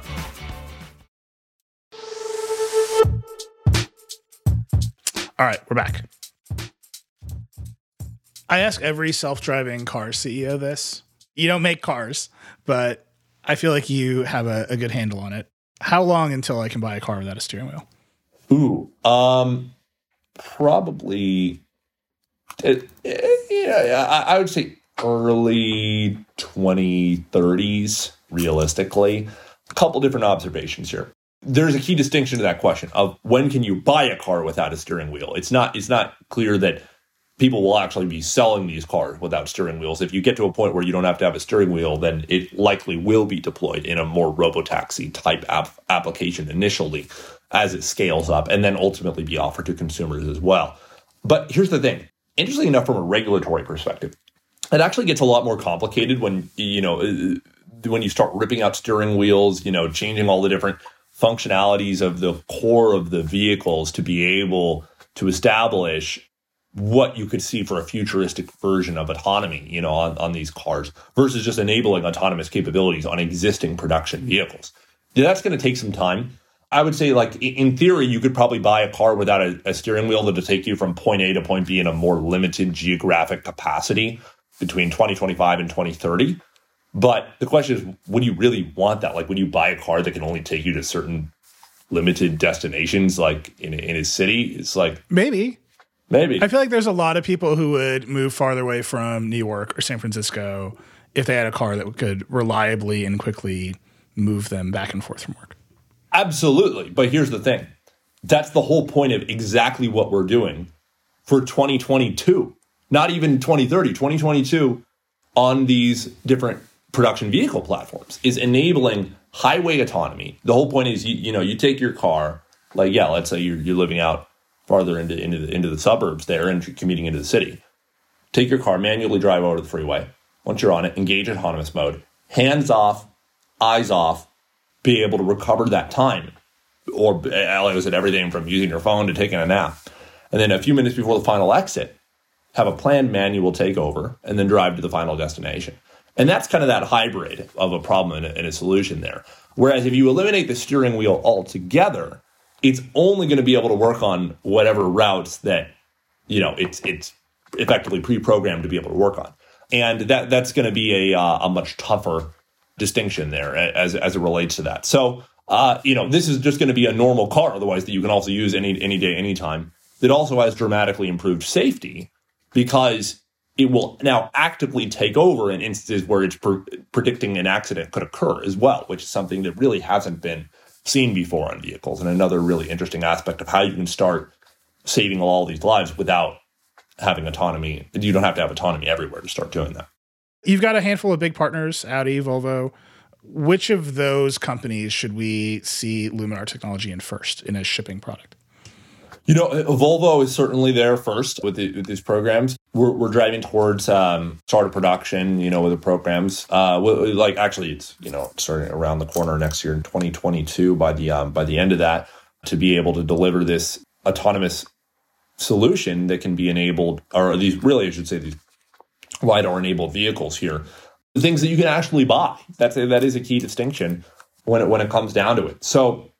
All right, we're back. I ask every self driving car CEO this. You don't make cars, but I feel like you have a, a good handle on it. How long until I can buy a car without a steering wheel? Ooh, um, probably. It, it, yeah, I, I would say early 2030s, realistically. A couple different observations here. There's a key distinction to that question of when can you buy a car without a steering wheel. It's not. It's not clear that people will actually be selling these cars without steering wheels. If you get to a point where you don't have to have a steering wheel, then it likely will be deployed in a more robotaxi type app application initially as it scales up and then ultimately be offered to consumers as well. But here's the thing interestingly enough, from a regulatory perspective, it actually gets a lot more complicated when, you know, when you start ripping out steering wheels, you know, changing all the different functionalities of the core of the vehicles to be able to establish what you could see for a futuristic version of autonomy, you know, on, on these cars versus just enabling autonomous capabilities on existing production vehicles. Yeah, that's going to take some time. I would say, like in theory, you could probably buy a car without a, a steering wheel that'll take you from point A to point B in a more limited geographic capacity between 2025 and 2030. But the question is, would you really want that? Like, would you buy a car that can only take you to certain limited destinations, like in in a city? It's like maybe. Maybe. I feel like there's a lot of people who would move farther away from New York or San Francisco if they had a car that could reliably and quickly move them back and forth from work. Absolutely. But here's the thing that's the whole point of exactly what we're doing for 2022, not even 2030, 2022 on these different production vehicle platforms is enabling highway autonomy. The whole point is, you, you know, you take your car, like, yeah, let's say you're, you're living out farther into, into, the, into the suburbs there and commuting into the city. Take your car, manually drive over the freeway. Once you're on it, engage autonomous mode, hands off, eyes off, be able to recover that time. Or, uh, like I said, everything from using your phone to taking a nap. And then a few minutes before the final exit, have a planned manual takeover and then drive to the final destination. And that's kind of that hybrid of a problem and a, and a solution there. Whereas if you eliminate the steering wheel altogether, it's only going to be able to work on whatever routes that you know it's it's effectively pre-programmed to be able to work on, and that that's going to be a uh, a much tougher distinction there as as it relates to that. So uh, you know this is just going to be a normal car, otherwise that you can also use any any day, anytime. That also has dramatically improved safety because it will now actively take over in instances where it's pre- predicting an accident could occur as well, which is something that really hasn't been seen before on vehicles. And another really interesting aspect of how you can start saving all these lives without having autonomy. You don't have to have autonomy everywhere to start doing that. You've got a handful of big partners Audi, Volvo. Which of those companies should we see Luminar technology in first in a shipping product? You know, Volvo is certainly there first with, the, with these programs. We're, we're driving towards um, start of production, you know, with the programs. Uh, like actually, it's you know starting around the corner next year in 2022. By the um, by the end of that, to be able to deliver this autonomous solution that can be enabled, or these really, I should say, these lidar enabled vehicles here, things that you can actually buy. That's a, that is a key distinction when it when it comes down to it. So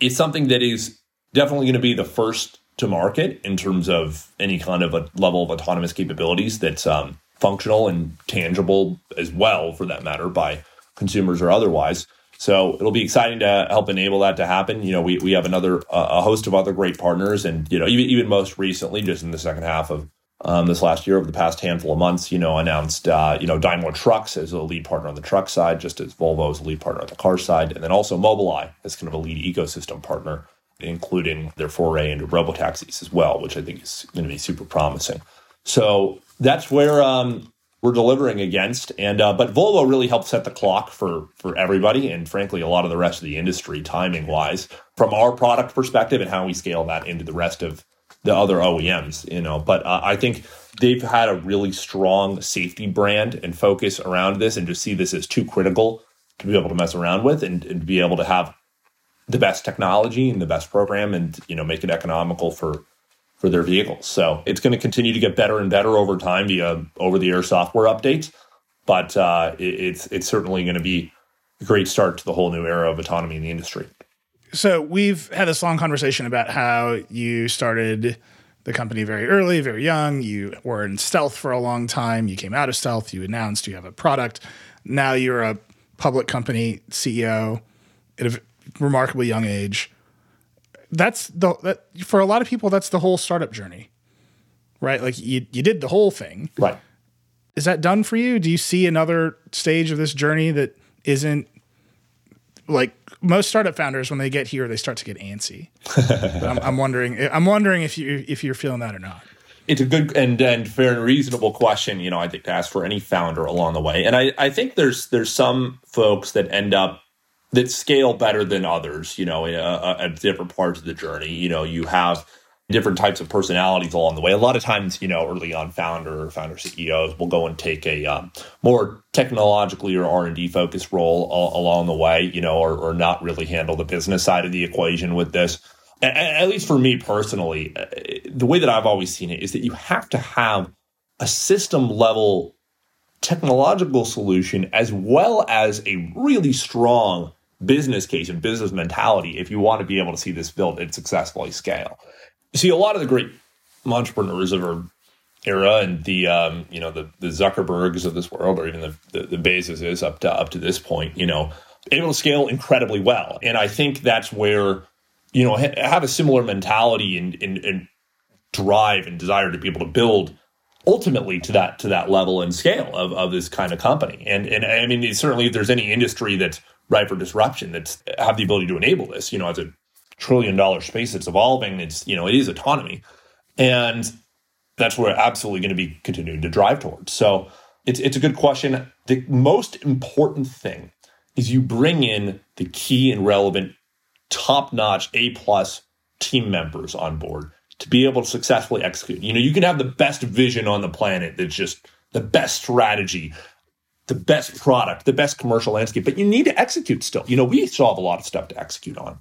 it's something that is definitely going to be the first to market in terms of any kind of a level of autonomous capabilities that's um, functional and tangible as well, for that matter, by consumers or otherwise. So it'll be exciting to help enable that to happen. You know, we, we have another uh, a host of other great partners, and you know, even even most recently, just in the second half of um, this last year, over the past handful of months, you know, announced uh, you know Daimler Trucks as a lead partner on the truck side, just as Volvo is a lead partner on the car side, and then also Mobileye as kind of a lead ecosystem partner including their foray into robotaxis as well, which I think is going to be super promising. So that's where um, we're delivering against. And uh, but Volvo really helped set the clock for for everybody, and frankly, a lot of the rest of the industry, timing wise, from our product perspective and how we scale that into the rest of the other OEMs. You know, but uh, I think they've had a really strong safety brand and focus around this, and to see this as too critical to be able to mess around with, and, and be able to have the best technology and the best program and you know make it economical for for their vehicles. So it's going to continue to get better and better over time via over the air software updates. But uh, it, it's it's certainly going to be a great start to the whole new era of autonomy in the industry. So we've had this long conversation about how you started the company very early, very young. You were in stealth for a long time. You came out of stealth. You announced you have a product. Now you're a public company CEO remarkably young age. That's the that for a lot of people that's the whole startup journey. Right? Like you you did the whole thing. Right. Is that done for you? Do you see another stage of this journey that isn't like most startup founders when they get here they start to get antsy. I'm, I'm wondering I'm wondering if you if you're feeling that or not it's a good and, and fair and reasonable question, you know, I think to ask for any founder along the way. And I, I think there's there's some folks that end up that scale better than others, you know, uh, at different parts of the journey. You know, you have different types of personalities along the way. A lot of times, you know, early on founder or founder CEOs will go and take a um, more technologically or R&D focused role along the way, you know, or, or not really handle the business side of the equation with this. At least for me personally, uh, the way that I've always seen it is that you have to have a system level technological solution as well as a really strong business case and business mentality if you want to be able to see this build and successfully scale. See, a lot of the great entrepreneurs of our era and the um, you know the the Zuckerbergs of this world, or even the the, the Bezoses up to up to this point, you know, able to scale incredibly well. And I think that's where you know have a similar mentality and and, and drive and desire to be able to build ultimately to that to that level and scale of, of this kind of company. And and I mean certainly if there's any industry that's ripe for disruption that's have the ability to enable this, you know, as a trillion dollar space that's evolving, it's you know, it is autonomy. And that's what we're absolutely going to be continuing to drive towards. So it's it's a good question. The most important thing is you bring in the key and relevant, top notch, A plus team members on board to be able to successfully execute. You know, you can have the best vision on the planet that's just the best strategy, the best product, the best commercial landscape, but you need to execute still. You know, we still have a lot of stuff to execute on.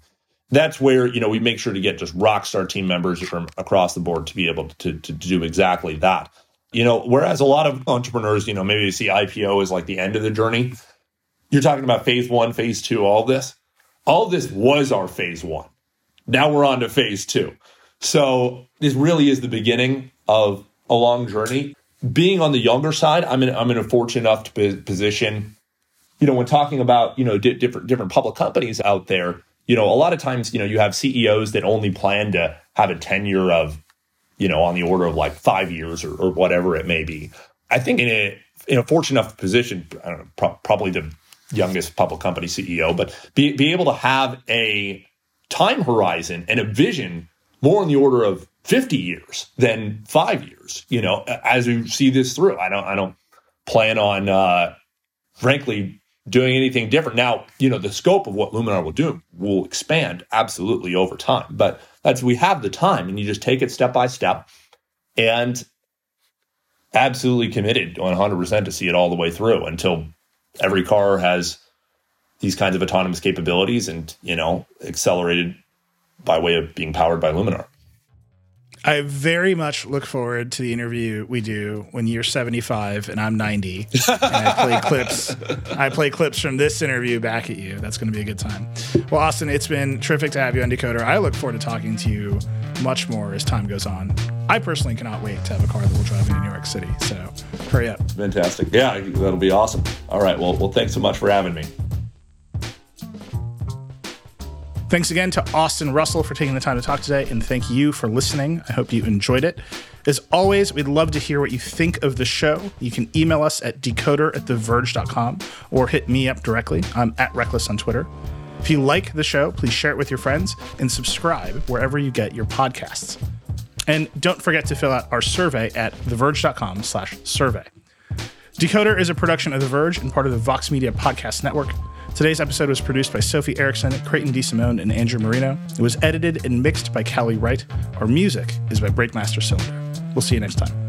That's where, you know, we make sure to get just rock star team members from across the board to be able to, to, do exactly that. You know, whereas a lot of entrepreneurs, you know, maybe they see IPO as like the end of the journey. You're talking about phase one, phase two, all this. All this was our phase one. Now we're on to phase two. So this really is the beginning of a long journey. Being on the younger side, I'm in I'm in a fortunate enough position. You know, when talking about you know di- different different public companies out there, you know, a lot of times you know you have CEOs that only plan to have a tenure of you know on the order of like five years or, or whatever it may be. I think in a in a fortunate enough position, I don't know, pro- probably the youngest public company CEO, but be be able to have a time horizon and a vision more in the order of 50 years than five years, you know, as we see this through. I don't, I don't plan on, uh, frankly, doing anything different. Now, you know, the scope of what Luminar will do will expand absolutely over time, but that's, we have the time and you just take it step by step and absolutely committed 100% to see it all the way through until every car has these kinds of autonomous capabilities and, you know, accelerated by way of being powered by Luminar. I very much look forward to the interview we do when you're 75 and I'm 90, and I play clips. I play clips from this interview back at you. That's going to be a good time. Well, Austin, it's been terrific to have you on Decoder. I look forward to talking to you much more as time goes on. I personally cannot wait to have a car that will drive into New York City. So hurry up. Fantastic. Yeah, that'll be awesome. All right. Well, well, thanks so much for having me. Thanks again to Austin Russell for taking the time to talk today, and thank you for listening. I hope you enjoyed it. As always, we'd love to hear what you think of the show. You can email us at decoder at theverge.com or hit me up directly. I'm at Reckless on Twitter. If you like the show, please share it with your friends and subscribe wherever you get your podcasts. And don't forget to fill out our survey at theverge.com slash survey. Decoder is a production of The Verge and part of the Vox Media Podcast Network. Today's episode was produced by Sophie Erickson, Creighton DeSimone, and Andrew Marino. It was edited and mixed by Callie Wright. Our music is by Breakmaster Cylinder. We'll see you next time.